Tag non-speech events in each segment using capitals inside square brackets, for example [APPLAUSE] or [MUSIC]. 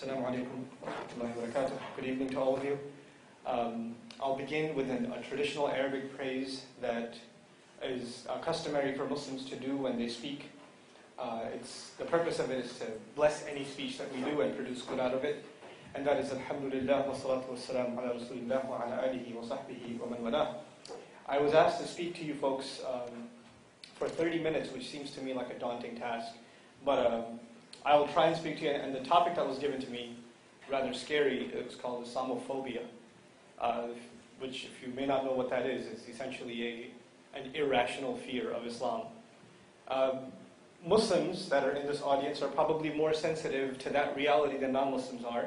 Assalamu alaikum. Good evening to all of you. Um, I'll begin with an, a traditional Arabic praise that is uh, customary for Muslims to do when they speak. Uh, it's, the purpose of it is to bless any speech that we do and produce good out of it. And that is Alhamdulillah wa salatu wa salam ala Rasulillah wa ala alihi wa sahbihi wa man. I was asked to speak to you folks um, for 30 minutes, which seems to me like a daunting task. But um, I will try and speak to you. And the topic that was given to me, rather scary, it was called Islamophobia, uh, which, if you may not know what that is, is essentially a, an irrational fear of Islam. Um, Muslims that are in this audience are probably more sensitive to that reality than non Muslims are,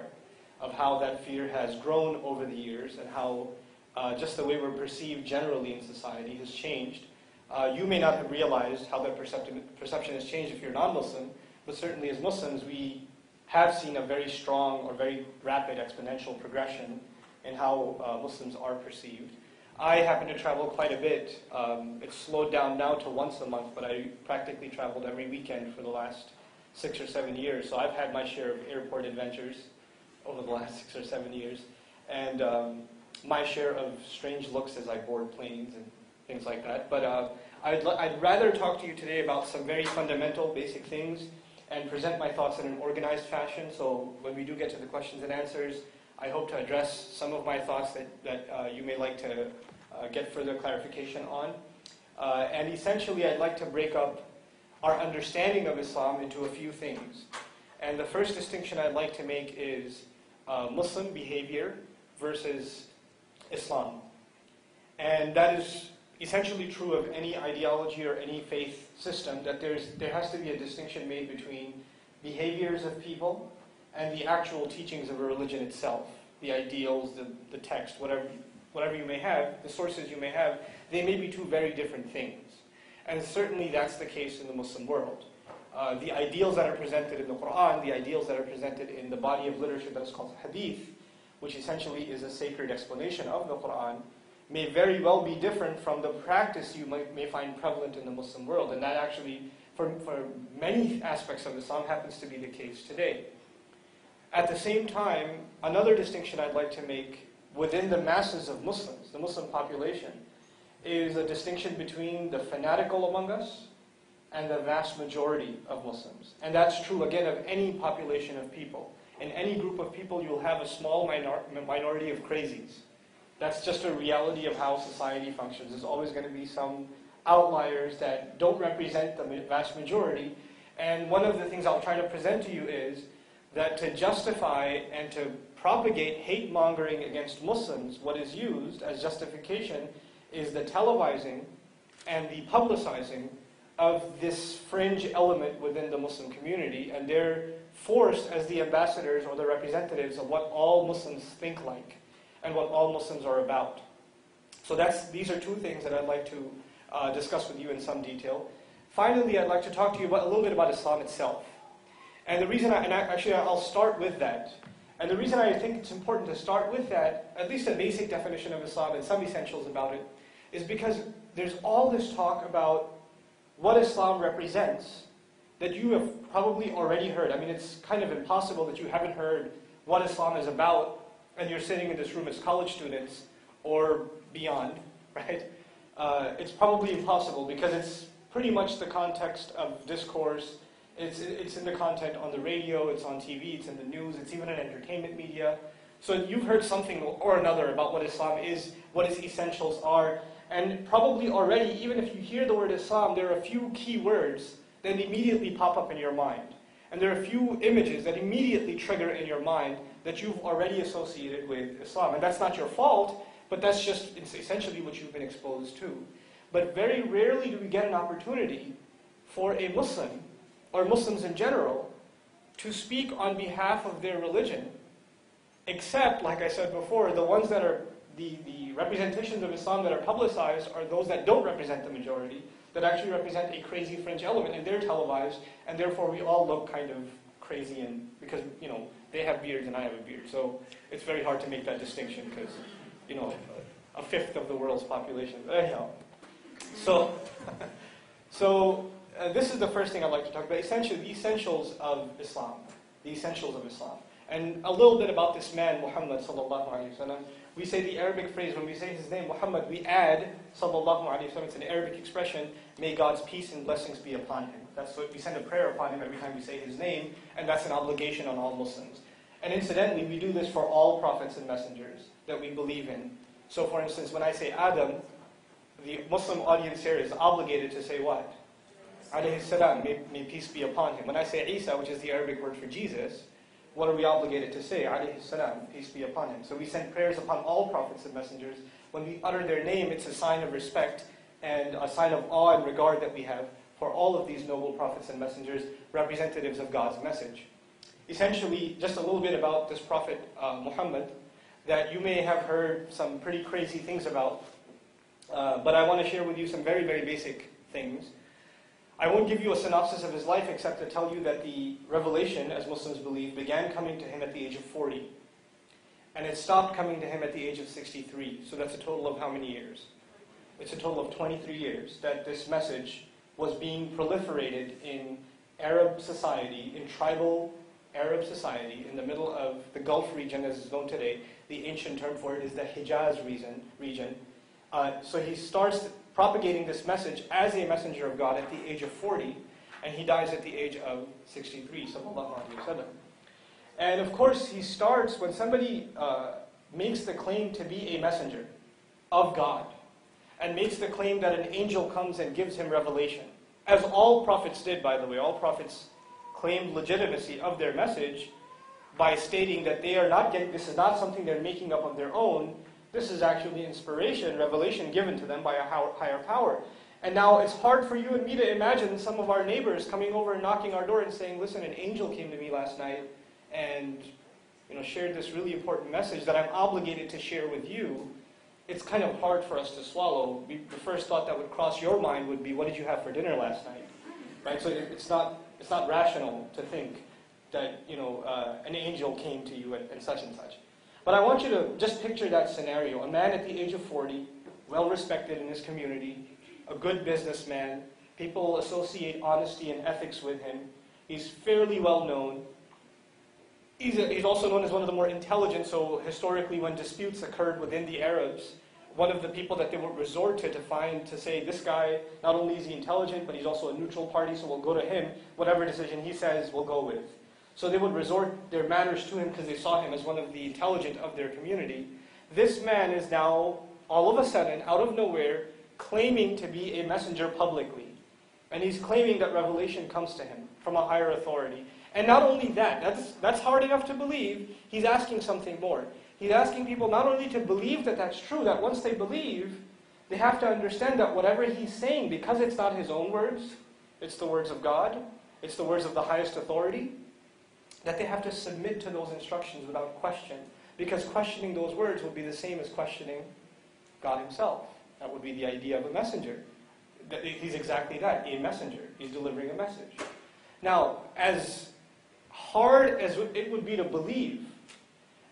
of how that fear has grown over the years and how uh, just the way we're perceived generally in society has changed. Uh, you may not have realized how that perception, perception has changed if you're non Muslim, but certainly as Muslims, we have seen a very strong or very rapid exponential progression in how uh, Muslims are perceived. I happen to travel quite a bit. Um, it's slowed down now to once a month, but I practically traveled every weekend for the last six or seven years. So I've had my share of airport adventures over the last six or seven years, and um, my share of strange looks as I board planes and things like that. But uh, I'd, l- I'd rather talk to you today about some very fundamental, basic things and present my thoughts in an organized fashion. So when we do get to the questions and answers, I hope to address some of my thoughts that, that uh, you may like to uh, get further clarification on. Uh, and essentially, I'd like to break up our understanding of Islam into a few things. And the first distinction I'd like to make is uh, Muslim behavior versus Islam. And that is essentially true of any ideology or any faith system, that there's, there has to be a distinction made between behaviors of people and the actual teachings of a religion itself, the ideals, the, the text, whatever, whatever you may have, the sources you may have, they may be two very different things. And certainly that's the case in the Muslim world. Uh, the ideals that are presented in the Quran, the ideals that are presented in the body of literature that is called hadith, which essentially is a sacred explanation of the Quran, may very well be different from the practice you might, may find prevalent in the Muslim world. And that actually, for, for many aspects of Islam, happens to be the case today. At the same time, another distinction I'd like to make within the masses of Muslims, the Muslim population, is a distinction between the fanatical among us and the vast majority of Muslims. And that's true, again, of any population of people. In any group of people, you'll have a small minor- minority of crazies. That's just a reality of how society functions. There's always going to be some outliers that don't represent the vast majority. And one of the things I'll try to present to you is that to justify and to propagate hate mongering against Muslims, what is used as justification is the televising and the publicizing of this fringe element within the Muslim community, and they're forced as the ambassadors or the representatives of what all Muslims think like and what all Muslims are about. So that's, these are two things that I'd like to uh, discuss with you in some detail. Finally, I'd like to talk to you about, a little bit about Islam itself. And the reason, I, and I, actually I'll start with that. And the reason I think it's important to start with that, at least a basic definition of Islam and some essentials about it, is because there's all this talk about what Islam represents that you have probably already heard. I mean, it's kind of impossible that you haven't heard what Islam is about and you're sitting in this room as college students or beyond, [LAUGHS] right? Uh, it's probably impossible because it's pretty much the context of discourse. It's, it's in the content on the radio, it's on TV, it's in the news, it's even in entertainment media. So you've heard something or another about what Islam is, what its essentials are, and probably already, even if you hear the word Islam, there are a few key words that immediately pop up in your mind. And there are a few images that immediately trigger in your mind that you've already associated with Islam. And that's not your fault, but that's just essentially what you've been exposed to. But very rarely do we get an opportunity for a Muslim, or Muslims in general, to speak on behalf of their religion, except, like I said before, the ones that are the, the representations of Islam that are publicized are those that don't represent the majority, that actually represent a crazy fringe element, and they're televised, and therefore we all look kind of crazy and because you know they have beards and I have a beard. So it's very hard to make that distinction because, you know, a fifth of the world's population. Anyhow, so, [LAUGHS] so uh, this is the first thing I'd like to talk about. Essentially, the essentials of Islam. the essentials of Islam. And a little bit about this man, Muhammad We say the Arabic phrase, when we say his name, Muhammad, we add sallallahu alayhi wa It's an Arabic expression, may God's peace and blessings be upon him. That's what we send a prayer upon him every time we say his name, and that's an obligation on all Muslims. And incidentally, we do this for all prophets and messengers that we believe in. So for instance, when I say Adam, the Muslim audience here is obligated to say what? Alayhi salam, may, may peace be upon him. When I say Isa, which is the Arabic word for Jesus, what are we obligated to say? Alayhi salam, peace be upon him. So we send prayers upon all prophets and messengers. When we utter their name, it's a sign of respect and a sign of awe and regard that we have for all of these noble prophets and messengers, representatives of God's message. Essentially, just a little bit about this prophet uh, Muhammad that you may have heard some pretty crazy things about, uh, but I want to share with you some very, very basic things. I won't give you a synopsis of his life except to tell you that the revelation, as Muslims believe, began coming to him at the age of 40. And it stopped coming to him at the age of 63. So that's a total of how many years? It's a total of 23 years that this message was being proliferated in Arab society, in tribal Arab society, in the middle of the Gulf region as is known today. The ancient term for it is the Hijaz region. region. Uh, so he starts propagating this message as a messenger of God at the age of 40, and he dies at the age of 63, And of course, he starts when somebody uh, makes the claim to be a messenger of God, and makes the claim that an angel comes and gives him revelation. As all prophets did, by the way, all prophets claimed legitimacy of their message by stating that they are not getting, this is not something they're making up on their own, this is actually inspiration, revelation given to them by a higher power. And now it's hard for you and me to imagine some of our neighbors coming over and knocking our door and saying, listen, an angel came to me last night and you know, shared this really important message that I'm obligated to share with you. It's kind of hard for us to swallow. The first thought that would cross your mind would be, what did you have for dinner last night? Right? So it's not, it's not rational to think that you know, uh, an angel came to you and, and such and such. But I want you to just picture that scenario. A man at the age of 40, well respected in his community, a good businessman. People associate honesty and ethics with him. He's fairly well known. He's, a, he's also known as one of the more intelligent, so historically, when disputes occurred within the Arabs, one of the people that they would resort to to find to say, this guy, not only is he intelligent, but he's also a neutral party, so we'll go to him. Whatever decision he says, we'll go with. So they would resort their manners to him because they saw him as one of the intelligent of their community. This man is now, all of a sudden, out of nowhere, claiming to be a messenger publicly. And he's claiming that revelation comes to him from a higher authority. And not only that, that's, that's hard enough to believe, he's asking something more. He's asking people not only to believe that that's true, that once they believe, they have to understand that whatever he's saying, because it's not his own words, it's the words of God, it's the words of the highest authority, that they have to submit to those instructions without question. Because questioning those words would be the same as questioning God Himself. That would be the idea of a messenger. He's exactly that, a messenger. He's delivering a message. Now, as hard as it would be to believe,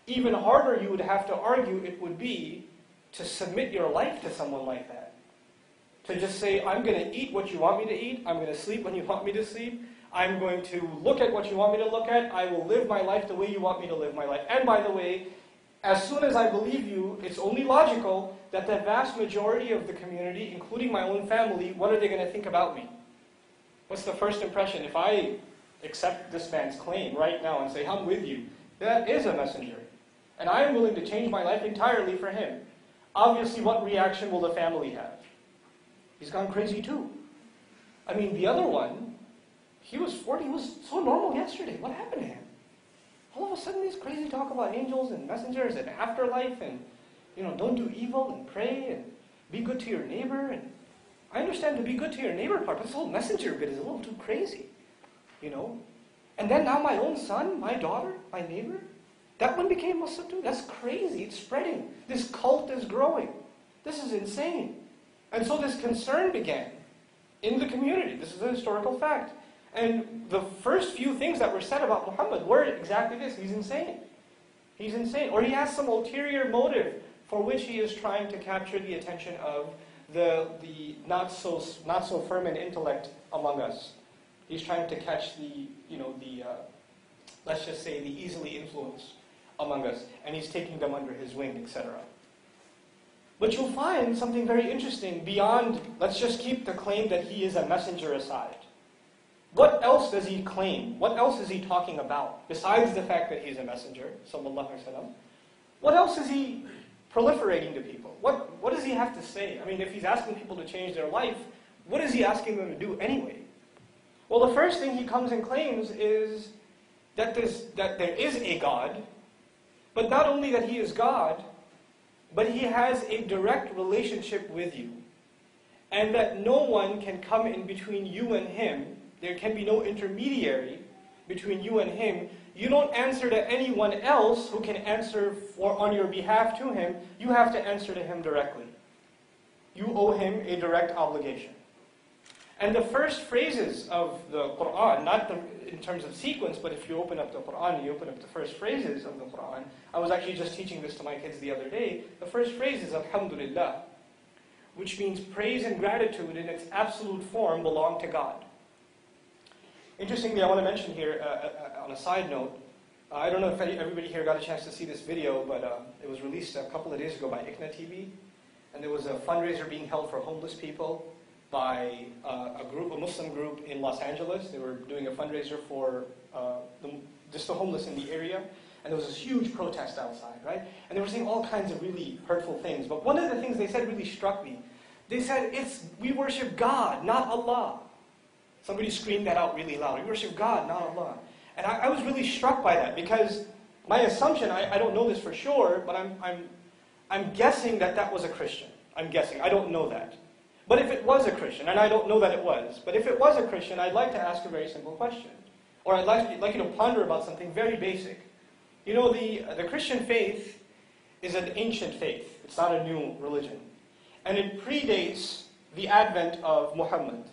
even harder you would have to argue it would be to submit your life to someone like that. To just say, I'm going to eat what you want me to eat, I'm going to sleep when you want me to sleep, I'm going to look at what you want me to look at. I will live my life the way you want me to live my life. And by the way, as soon as I believe you, it's only logical that the vast majority of the community, including my own family, what are they going to think about me? What's the first impression? If I accept this man's claim right now and say, I'm with you, that is a messenger. And I am willing to change my life entirely for him. Obviously, what reaction will the family have? He's gone crazy too. I mean, the other one, he was 40. He was so normal yesterday. What happened to him? All of a sudden, these crazy talk about angels and messengers and afterlife and, you know, don't do evil and pray and be good to your neighbor. And I understand to be good to your neighbor part, but this whole messenger bit is a little too crazy, you know. And then now my own son, my daughter, my neighbor, that one became Muslim too. That's crazy. It's spreading. This cult is growing. This is insane. And so this concern began in the community. This is a historical fact. And the first few things that were said about Muhammad were exactly this he's insane. He's insane. Or he has some ulterior motive for which he is trying to capture the attention of the, the not, so, not so firm in intellect among us. He's trying to catch the, you know, the, uh, let's just say the easily influenced among us, and he's taking them under his wing, etc. But you'll find something very interesting beyond, let's just keep the claim that he is a messenger aside. What else does he claim? What else is he talking about? Besides the fact that he's a messenger, sallallahu alaihi wasallam, what else is he proliferating to people? What, what does he have to say? I mean, if he's asking people to change their life, what is he asking them to do anyway? Well, the first thing he comes and claims is that, that there is a God, but not only that he is God, but he has a direct relationship with you. And that no one can come in between you and him. There can be no intermediary between you and him. You don't answer to anyone else who can answer for, on your behalf to him. You have to answer to him directly. You owe him a direct obligation. And the first phrases of the Quran, not the, in terms of sequence, but if you open up the Quran, you open up the first phrases of the Quran. I was actually just teaching this to my kids the other day. The first phrase is Alhamdulillah, which means praise and gratitude in its absolute form belong to God. Interestingly, I want to mention here, uh, uh, uh on a side note, I don't know if everybody here got a chance to see this video, but uh, it was released a couple of days ago by ICNA TV. And there was a fundraiser being held for homeless people by uh, a group, a Muslim group in Los Angeles. They were doing a fundraiser for uh, the, just the homeless in the area. And there was this huge protest outside, right? And they were saying all kinds of really hurtful things. But one of the things they said really struck me. They said, it's, we worship God, not Allah. Somebody screamed that out really loud. We worship God, not Allah. And I, I was really struck by that because my assumption, I, I don't know this for sure, but I'm, I'm, I'm guessing that that was a Christian. I'm guessing. I don't know that. But if it was a Christian, and I don't know that it was, but if it was a Christian, I'd like to ask a very simple question. Or I'd like, like you to ponder about something very basic. You know, the, the Christian faith is an ancient faith. It's not a new religion. And it predates the advent of Muhammad.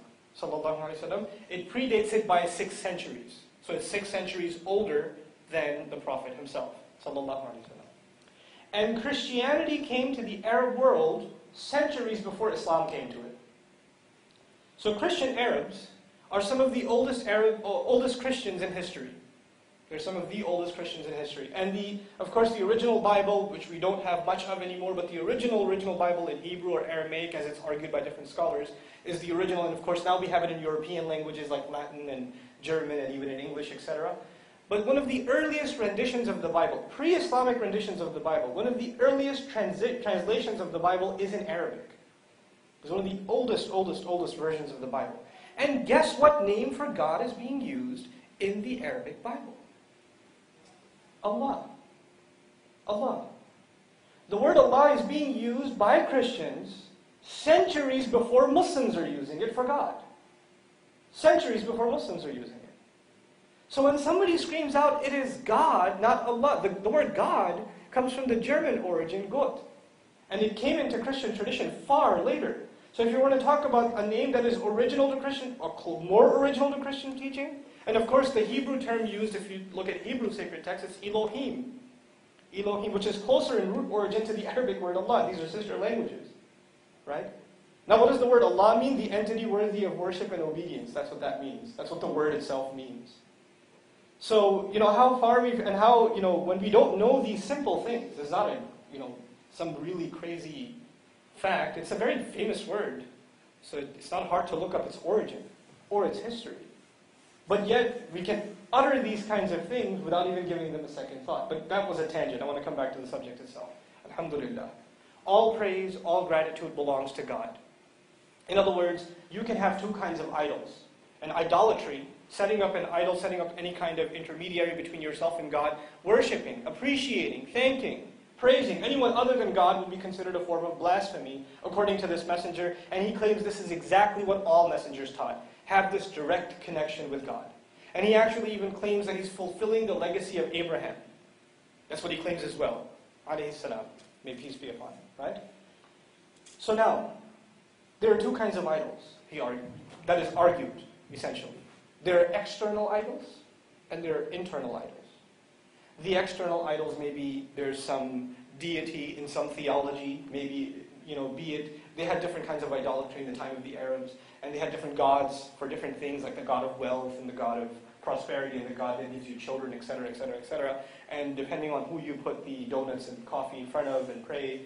It predates it by six centuries. So it's six centuries older than the Prophet himself. And Christianity came to the Arab world centuries before Islam came to it. So Christian Arabs are some of the oldest Arab, oldest Christians in history. They're some of the oldest Christians in history. And the, of course, the original Bible, which we don't have much of anymore, but the original, original Bible in Hebrew or Aramaic, as it's argued by different scholars, is the original. And of course, now we have it in European languages like Latin and German and even in English, etc. But one of the earliest renditions of the Bible, pre-Islamic renditions of the Bible, one of the earliest translations of the Bible is in Arabic. It's one of the oldest, oldest, oldest versions of the Bible. And guess what name for God is being used in the Arabic Bible? Allah. Allah. The word Allah is being used by Christians centuries before Muslims are using it for God. Centuries before Muslims are using it. So when somebody screams out, it is God, not Allah, the, the word God comes from the German origin, Gott. And it came into Christian tradition far later. So if you want to talk about a name that is original to Christian, or more original to Christian teaching, and of course the Hebrew term used, if you look at Hebrew sacred texts, it's Elohim. Elohim, which is closer in root origin to the Arabic word Allah. These are sister languages. Right? Now what does the word Allah mean? The entity worthy of worship and obedience. That's what that means. That's what the word itself means. So, you know, how far we've, and how, you know, when we don't know these simple things, it's not a, you know, some really crazy fact. It's a very famous word. So it's not hard to look up its origin or its history. But yet, we can utter these kinds of things without even giving them a second thought. But that was a tangent. I want to come back to the subject itself. Alhamdulillah. All praise, all gratitude belongs to God. In other words, you can have two kinds of idols. An idolatry setting up an idol, setting up any kind of intermediary between yourself and God, worshiping, appreciating, thanking, praising anyone other than God would be considered a form of blasphemy, according to this messenger. And he claims this is exactly what all messengers taught have this direct connection with God. And he actually even claims that he's fulfilling the legacy of Abraham. That's what he claims as well. Alayhi salam. May peace be upon him, right? So now, there are two kinds of idols, he argued. That is argued, essentially. There are external idols and there are internal idols. The external idols, maybe there's some deity in some theology, maybe, you know, be it, they had different kinds of idolatry in the time of the Arabs, and they had different gods for different things, like the god of wealth and the god of prosperity and the God that gives you children, etc., etc., etc. And depending on who you put the donuts and coffee in front of and pray,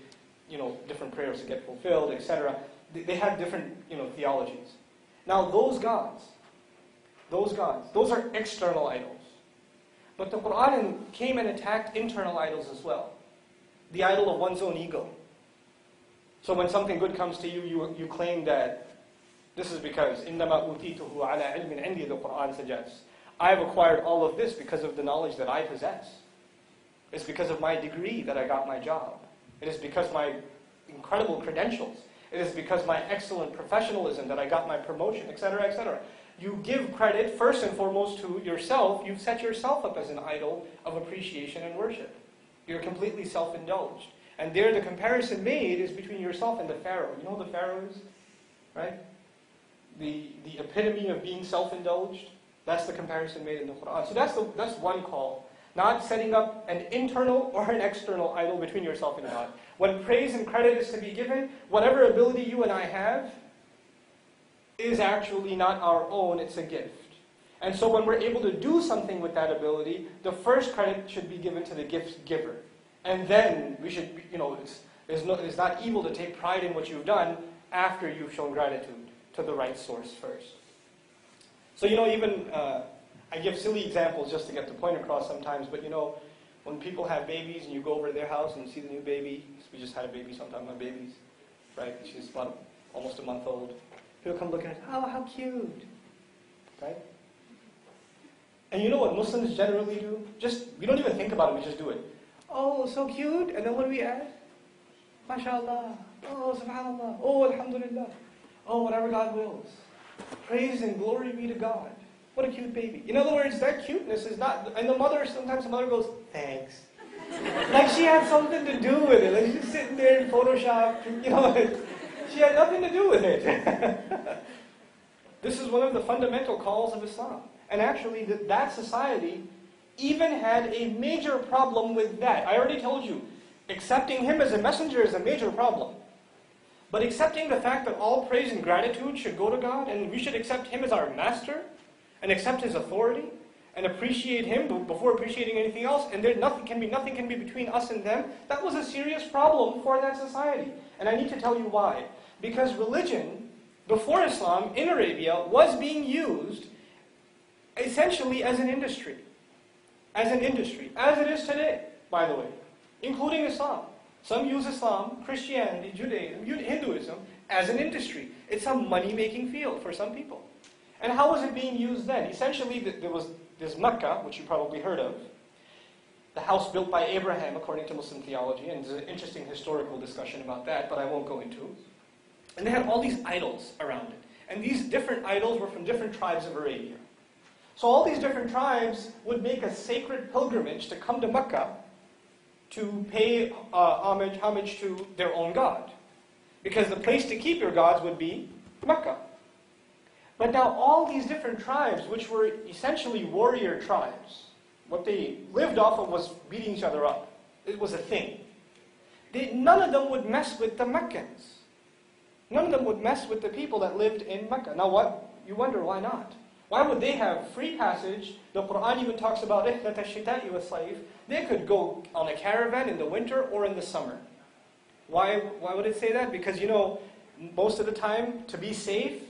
you know, different prayers to get fulfilled, etc. They had different, you know, theologies. Now, those gods, those gods, those are external idols. But the Quran came and attacked internal idols as well. The idol of one's own ego. So when something good comes to you, you, you claim that this is because إِنَّمَا أُوتِيتُهُ عَلَى عِلْمٍ عِنْدِي The Quran suggests. I've acquired all of this because of the knowledge that I possess. It's because of my degree that I got my job. It is because my incredible credentials. It is because my excellent professionalism that I got my promotion, etc., etc. You give credit first and foremost to yourself. You've set yourself up as an idol of appreciation and worship. You're completely self-indulged. And there the comparison made is between yourself and the Pharaoh. You know who the Pharaoh is? Right? The, the epitome of being self-indulged. That's the comparison made in the Quran. So that's, the, that's one call. Not setting up an internal or an external idol between yourself and God. When praise and credit is to be given, whatever ability you and I have is actually not our own, it's a gift. And so when we're able to do something with that ability, the first credit should be given to the gift giver. And then we should, you know, it's, it's, no, it's not evil to take pride in what you've done after you've shown gratitude to the right source first. So, you know, even uh, I give silly examples just to get the point across sometimes, but you know, when people have babies and you go over to their house and see the new baby, we just had a baby sometime, my baby's, right? She's about almost a month old. People come looking at, oh, how cute, right? And you know what Muslims generally do? Just, we don't even think about it, we just do it. Oh, so cute. And then what do we add? MashaAllah. Oh, subhanAllah. Oh, alhamdulillah. Oh, whatever God wills. Praise and glory be to God. What a cute baby. In other words, that cuteness is not, and the mother, sometimes the mother goes, thanks. like she had something to do with it. Like she's sitting there in Photoshop, you know, [LAUGHS] she had nothing to do with it. [LAUGHS] this is one of the fundamental calls of Islam. And actually, that society even had a major problem with that. I already told you, accepting him as a messenger is a major problem. But accepting the fact that all praise and gratitude should go to God, and we should accept him as our master, and accept his authority and appreciate him before appreciating anything else, and there nothing can be nothing can be between us and them, that was a serious problem for that society. And I need to tell you why. Because religion, before Islam, in Arabia, was being used essentially as an industry. As an industry. As it is today, by the way. Including Islam. Some use Islam, Christianity, Judaism, Hinduism as an industry. It's a money-making field for some people. And how was it being used then? Essentially, there was this Mecca, which you probably heard of, the house built by Abraham, according to Muslim theology, and there's an interesting historical discussion about that, but I won't go into. And they had all these idols around it. And these different idols were from different tribes of Arabia. So all these different tribes would make a sacred pilgrimage to come to Mecca to pay uh, homage, homage to their own God. Because the place to keep your gods would be Mecca. But now all these different tribes, which were essentially warrior tribes, what they lived off of was beating each other up. It was a thing. They, none of them would mess with the Meccans. None of them would mess with the people that lived in Mecca. Now what? You wonder why not? Why would they have free passage? The Quran even talks about رِحْلَةَ الشِّتَاءِ وَالصَّيْفِ They could go on a caravan in the winter or in the summer. Why, why would it say that? Because you know, most of the time, to be safe,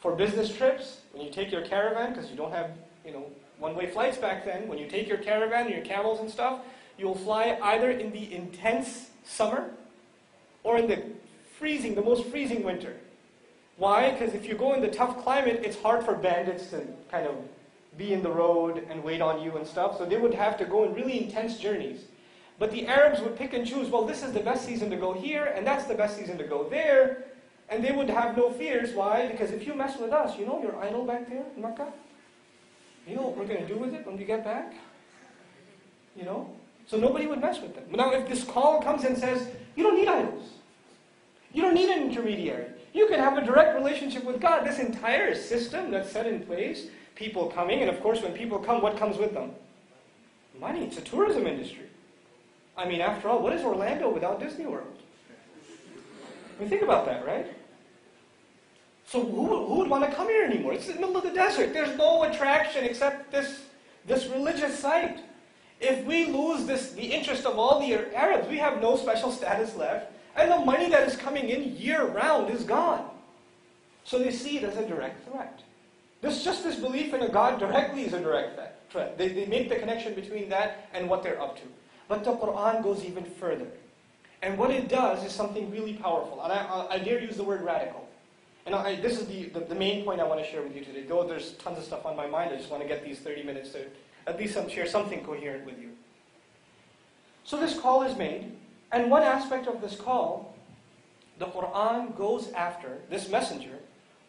for business trips, when you take your caravan, because you don't have, you know, one-way flights back then, when you take your caravan and your camels and stuff, you'll fly either in the intense summer or in the freezing, the most freezing winter. Why? Because if you go in the tough climate, it's hard for bandits to kind of be in the road and wait on you and stuff. So they would have to go in really intense journeys. But the Arabs would pick and choose, well, this is the best season to go here, and that's the best season to go there. And they would have no fears. Why? Because if you mess with us, you know your idol back there in Makkah? You know what we're going to do with it when we get back? You know? So nobody would mess with them. Now, if this call comes and says, you don't need idols. You don't need an intermediary. You can have a direct relationship with God. This entire system that's set in place, people coming, and of course when people come, what comes with them? Money. It's a tourism industry. I mean, after all, what is Orlando without Disney World? I mean, think about that, right? So who, who would want to come here anymore? It's in the middle of the desert. There's no attraction except this, this religious site. If we lose this, the interest of all the Arabs, we have no special status left, and the money that is coming in year round is gone. So they see it as a direct threat. This just this belief in a God directly is a direct threat. They, they make the connection between that and what they're up to. But the Quran goes even further. And what it does is something really powerful. And I, I, I dare use the word radical. And I, this is the, the, the, main point I want to share with you today. Though there's tons of stuff on my mind, I just want to get these 30 minutes to at least share something coherent with you. So this call is made, and one aspect of this call, the Quran goes after this messenger,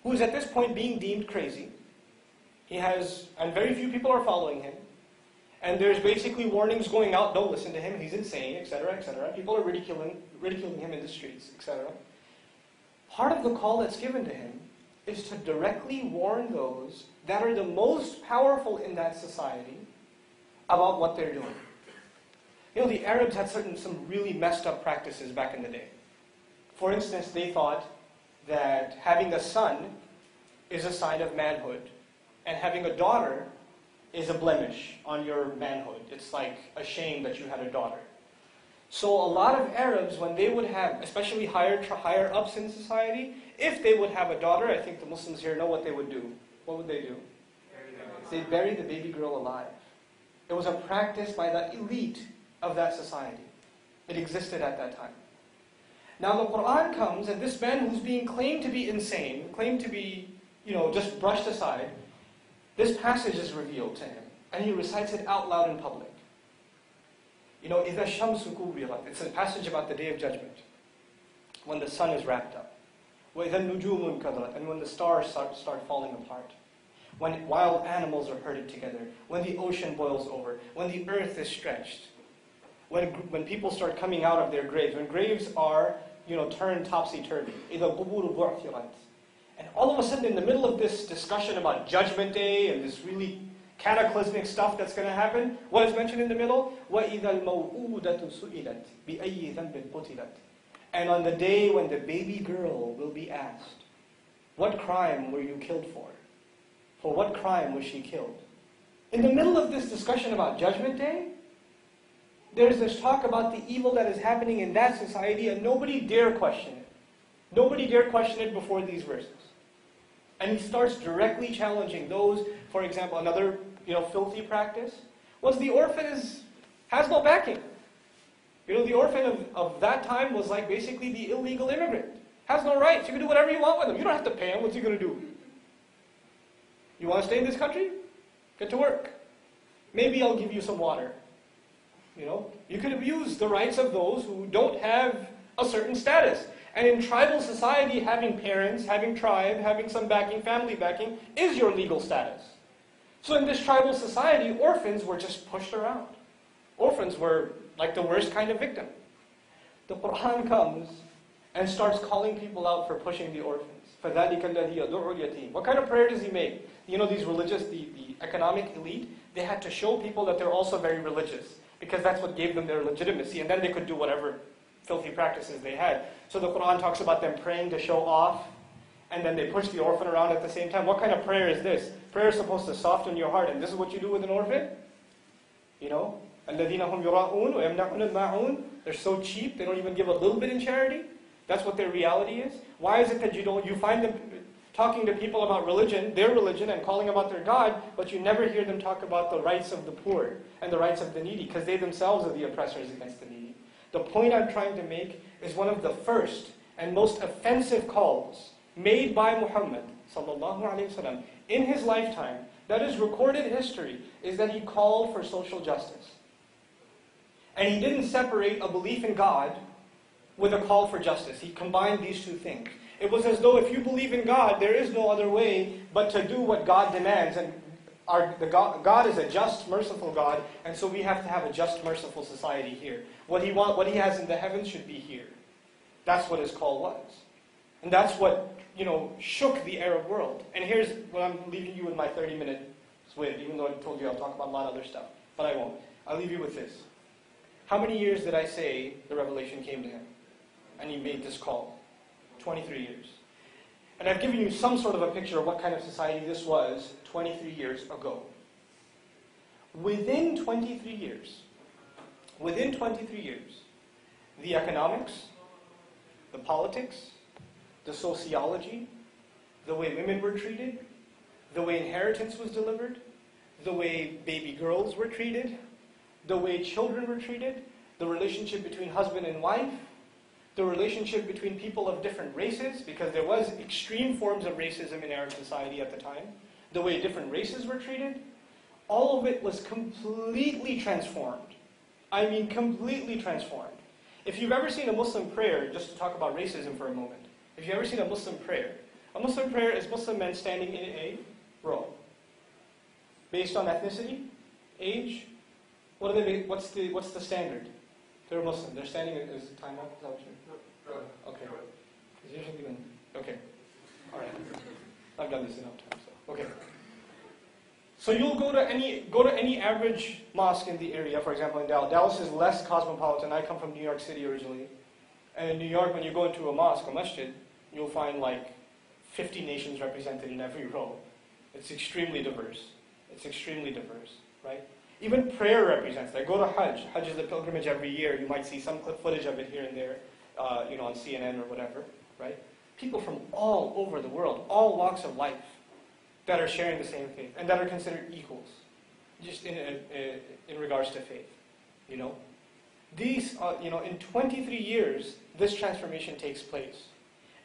who is at this point being deemed crazy. He has, and very few people are following him. And there's basically warnings going out, don't listen to him, he's insane, etc., etc. People are ridiculing, ridiculing him in the streets, etc. Part of the call that's given to him is to directly warn those that are the most powerful in that society about what they're doing. You know, the Arabs had certain some really messed up practices back in the day. For instance, they thought that having a son is a sign of manhood, and having a daughter is a blemish on your manhood. It's like a shame that you had a daughter. So a lot of Arabs, when they would have, especially higher higher ups in society, if they would have a daughter, I think the Muslims here know what they would do. What would they do? They'd bury the baby girl alive. It was a practice by the elite of that society. It existed at that time. Now the Quran comes, and this man who's being claimed to be insane, claimed to be, you know, just brushed aside, this passage is revealed to him, and he recites it out loud in public. You know, إِذَا الشَّمْسُ كُوِّرَتْ It's a passage about the Day of Judgment, when the sun is wrapped up. وَإِذَا النُّجُومُ انْكَدَرَتْ And when the stars start, start falling apart. When wild animals are herded together. When the ocean boils over. When the earth is stretched. When, when people start coming out of their graves. When graves are, you know, turned topsy-turvy. إِذَا الْقُبُورُ بُعْثِرَتْ and all of a sudden, in the middle of this discussion about Judgment Day and this really cataclysmic stuff that's going to happen, what is mentioned in the middle? وَإِذَا الْمَوْءُودَةُ سُئِلَتْ بِأَيِّ ذَنْبٍ قُتِلَتْ And on the day when the baby girl will be asked, What crime were you killed for? For what crime was she killed? In the middle of this discussion about Judgment Day, there's this talk about the evil that is happening in that society, and nobody dare question it. Nobody dare question it before these verses. And he starts directly challenging those, for example, another you know, filthy practice was the orphan is, has no backing. You know, the orphan of, of that time was like basically the illegal immigrant. Has no rights. You can do whatever you want with him. You don't have to pay him. What's he going to do? You want to stay in this country? Get to work. Maybe I'll give you some water. You know, you could abuse the rights of those who don't have a certain status. And in tribal society, having parents, having tribe, having some backing, family backing, is your legal status. So in this tribal society, orphans were just pushed around. Orphans were like the worst kind of victim. The Quran comes and starts calling people out for pushing the orphans. What kind of prayer does he make? You know, these religious, the, the economic elite, they had to show people that they're also very religious because that's what gave them their legitimacy, and then they could do whatever filthy practices they had. So the Quran talks about them praying to show off, and then they push the orphan around at the same time. What kind of prayer is this? Prayer is supposed to soften your heart, and this is what you do with an orphan? You know? They're so cheap, they don't even give a little bit in charity. That's what their reality is. Why is it that you don't you find them talking to people about religion, their religion, and calling about their God, but you never hear them talk about the rights of the poor and the rights of the needy, because they themselves are the oppressors against the needy. The point I'm trying to make is one of the first and most offensive calls made by Muhammad وسلم, in his lifetime that is recorded history is that he called for social justice. And he didn't separate a belief in God with a call for justice. He combined these two things. It was as though if you believe in God, there is no other way but to do what God demands. And our, God, God is a just, merciful God, and so we have to have a just, merciful society here. What he, want, what he has in the heavens should be here. That's what his call was. And that's what, you know, shook the Arab world. And here's what I'm leaving you with my 30 minutes with, even though I told you I'll talk about a lot of other stuff. But I won't. I'll leave you with this. How many years did I say the revelation came to him? And he made this call? 23 years. And I've given you some sort of a picture of what kind of society this was 23 years ago. Within 23 years, within 23 years, the economics, the politics, the sociology, the way women were treated, the way inheritance was delivered, the way baby girls were treated, the way children were treated, the relationship between husband and wife, the relationship between people of different races, because there was extreme forms of racism in Arab society at the time, the way different races were treated, all of it was completely transformed. I mean, completely transformed. If you've ever seen a Muslim prayer, just to talk about racism for a moment, if you've ever seen a Muslim prayer, a Muslim prayer is Muslim men standing in a row. Based on ethnicity, age, what are they, what's, the, what's the standard? They're Muslim. They're standing, is time up? Is that what you're, okay. Is usually when, okay. All right. I've done this enough times, so, okay. So you'll go to any go to any average mosque in the area, for example, in Dallas. Dallas is less cosmopolitan. I come from New York City originally. And in New York, when you go into a mosque, a masjid, you'll find like 50 nations represented in every row. It's extremely diverse. It's extremely diverse, right? Even prayer represents that. Go to Hajj. Hajj is the pilgrimage every year. You might see some footage of it here and there, uh, you know, on CNN or whatever, right? People from all over the world, all walks of life, that are sharing the same faith and that are considered equals, just in, in, in regards to faith. You know, these, uh, you know, in 23 years, this transformation takes place.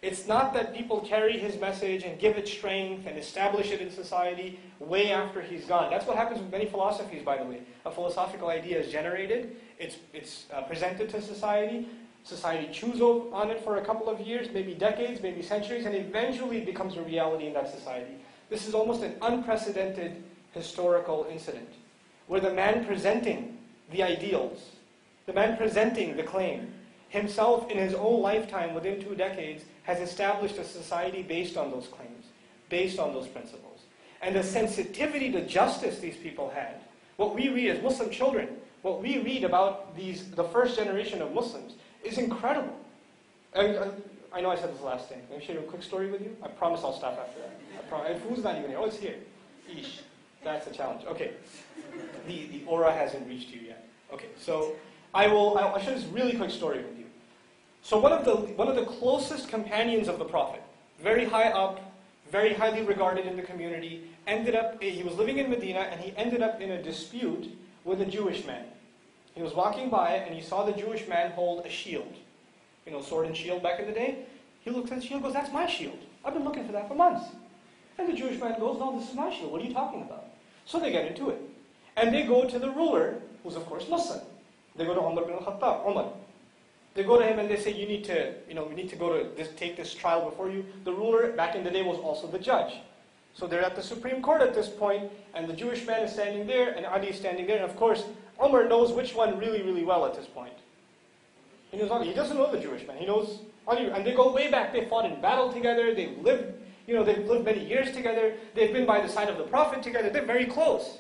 It's not that people carry his message and give it strength and establish it in society way after he's gone. That's what happens with many philosophies, by the way. A philosophical idea is generated, it's, it's uh, presented to society, society chews on it for a couple of years, maybe decades, maybe centuries, and eventually it becomes a reality in that society. This is almost an unprecedented historical incident where the man presenting the ideals, the man presenting the claim, himself in his own lifetime within two decades has established a society based on those claims, based on those principles. And the sensitivity to justice these people had. What we read as Muslim children, what we read about these, the first generation of Muslims, is incredible. And, uh, I know I said this last thing. Let me share a quick story with you. I promise I'll stop after that. I promise. Who's not even here? Oh, it's here. Ish. That's a challenge. Okay. The, the aura hasn't reached you yet. Okay, so I will I'll share this really quick story with you. So one of the one of the closest companions of the Prophet, very high up, very highly regarded in the community, ended up he was living in Medina and he ended up in a dispute with a Jewish man. He was walking by and he saw the Jewish man hold a shield you know, sword and shield back in the day. He looks at the shield and goes, That's my shield. I've been looking for that for months. And the Jewish man goes, No, this is my shield. What are you talking about? So they get into it. And they go to the ruler, who's of course Muslim. They go to Umar bin al-Khattab, Umar. They go to him and they say, you need to, you know, we need to go to this, take this trial before you. The ruler back in the day was also the judge. So they're at the Supreme Court at this point, and the Jewish man is standing there, and Ali is standing there, and of course, Umar knows which one really, really well at this point. He knows He doesn't know the Jewish man. He knows Ali. And they go way back. They fought in battle together. They've lived, you know, they've lived many years together. They've been by the side of the Prophet together. They're very close.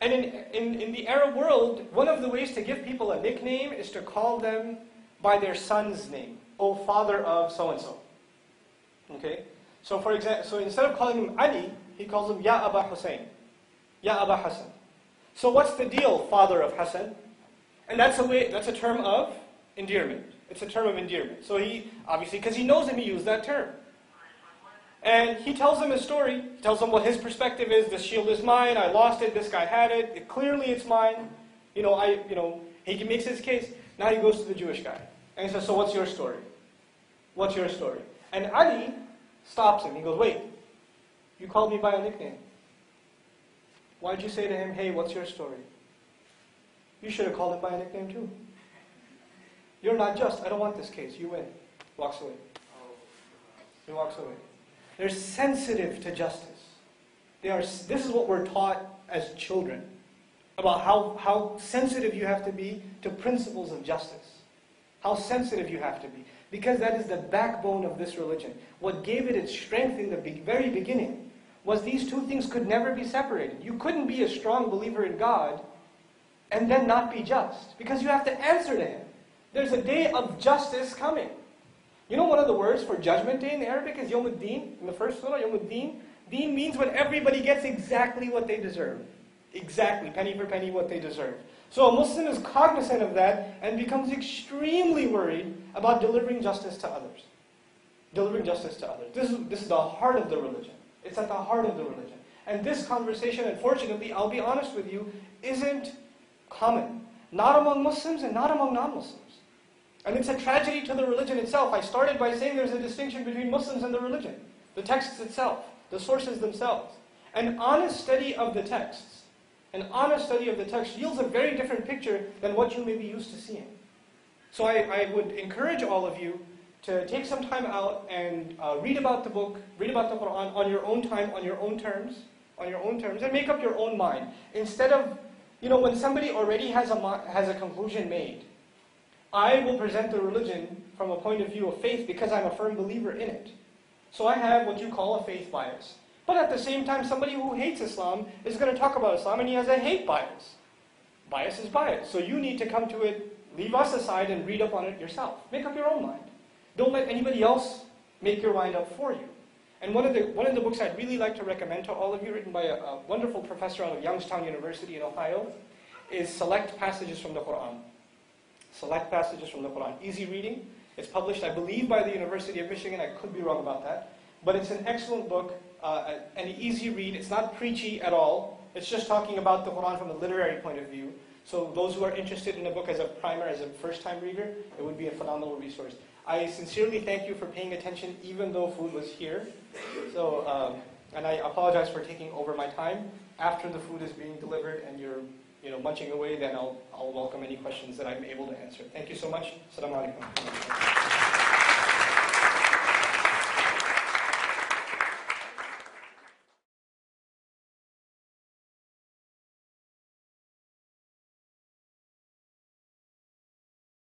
And in, in, in the Arab world, one of the ways to give people a nickname is to call them by their son's name. Oh, father of so-and-so. Okay? So for example, so instead of calling him Ali, he calls him Ya Aba Hussein. Ya Aba Hassan. So what's the deal, father of Hassan? And that's a way, that's a term of endearment. It's a term of endearment. So he, obviously, because he knows him, he used that term. And he tells them his story. He tells them what his perspective is. This shield is mine. I lost it. This guy had it. it clearly, it's mine. You know, I, you know, he makes his case. Now he goes to the Jewish guy. And he says, so what's your story? What's your story? And Ali stops him. He goes, wait, you called me by a nickname. Why did you say to him, hey, what's your story? You should have called him by a nickname too. You're not just. I don't want this case. You win. Walks away. He walks away. They're sensitive to justice. They are, this is what we're taught as children about how, how sensitive you have to be to principles of justice. How sensitive you have to be. Because that is the backbone of this religion. What gave it its strength in the be- very beginning was these two things could never be separated. You couldn't be a strong believer in God and then not be just. Because you have to answer to Him. There's a day of justice coming. You know one of the words for judgment day in Arabic is Yawm din in the first surah, Yawm din Deen means when everybody gets exactly what they deserve. Exactly, penny for penny what they deserve. So a Muslim is cognizant of that and becomes extremely worried about delivering justice to others. Delivering justice to others. This is, this is the heart of the religion. It's at the heart of the religion. And this conversation, unfortunately, I'll be honest with you, isn't common. Not among Muslims and not among non-Muslims. And it's a tragedy to the religion itself. I started by saying there's a distinction between Muslims and the religion, the texts itself, the sources themselves. An honest study of the texts, an honest study of the text yields a very different picture than what you may be used to seeing. So I, I would encourage all of you to take some time out and uh, read about the book, read about the Quran on your own time, on your own terms, on your own terms, and make up your own mind. Instead of, you know, when somebody already has a, has a conclusion made, I will present the religion from a point of view of faith because I'm a firm believer in it. So I have what you call a faith bias. But at the same time, somebody who hates Islam is going to talk about Islam and he has a hate bias. Bias is bias. So you need to come to it, leave us aside, and read up on it yourself. Make up your own mind. Don't let anybody else make your mind up for you. And one of the, one of the books I'd really like to recommend to all of you, written by a, a wonderful professor out of Youngstown University in Ohio, is Select Passages from the Quran. Select Passages from the Quran. Easy reading. It's published, I believe, by the University of Michigan. I could be wrong about that. But it's an excellent book, uh, an easy read. It's not preachy at all. It's just talking about the Quran from a literary point of view. So those who are interested in the book as a primer, as a first-time reader, it would be a phenomenal resource. I sincerely thank you for paying attention, even though food was here. So, um, and I apologize for taking over my time. After the food is being delivered and you're, you know, munching away, then I'll, I'll welcome any questions that I'm able to answer. Thank you so much. Assalamu alaikum.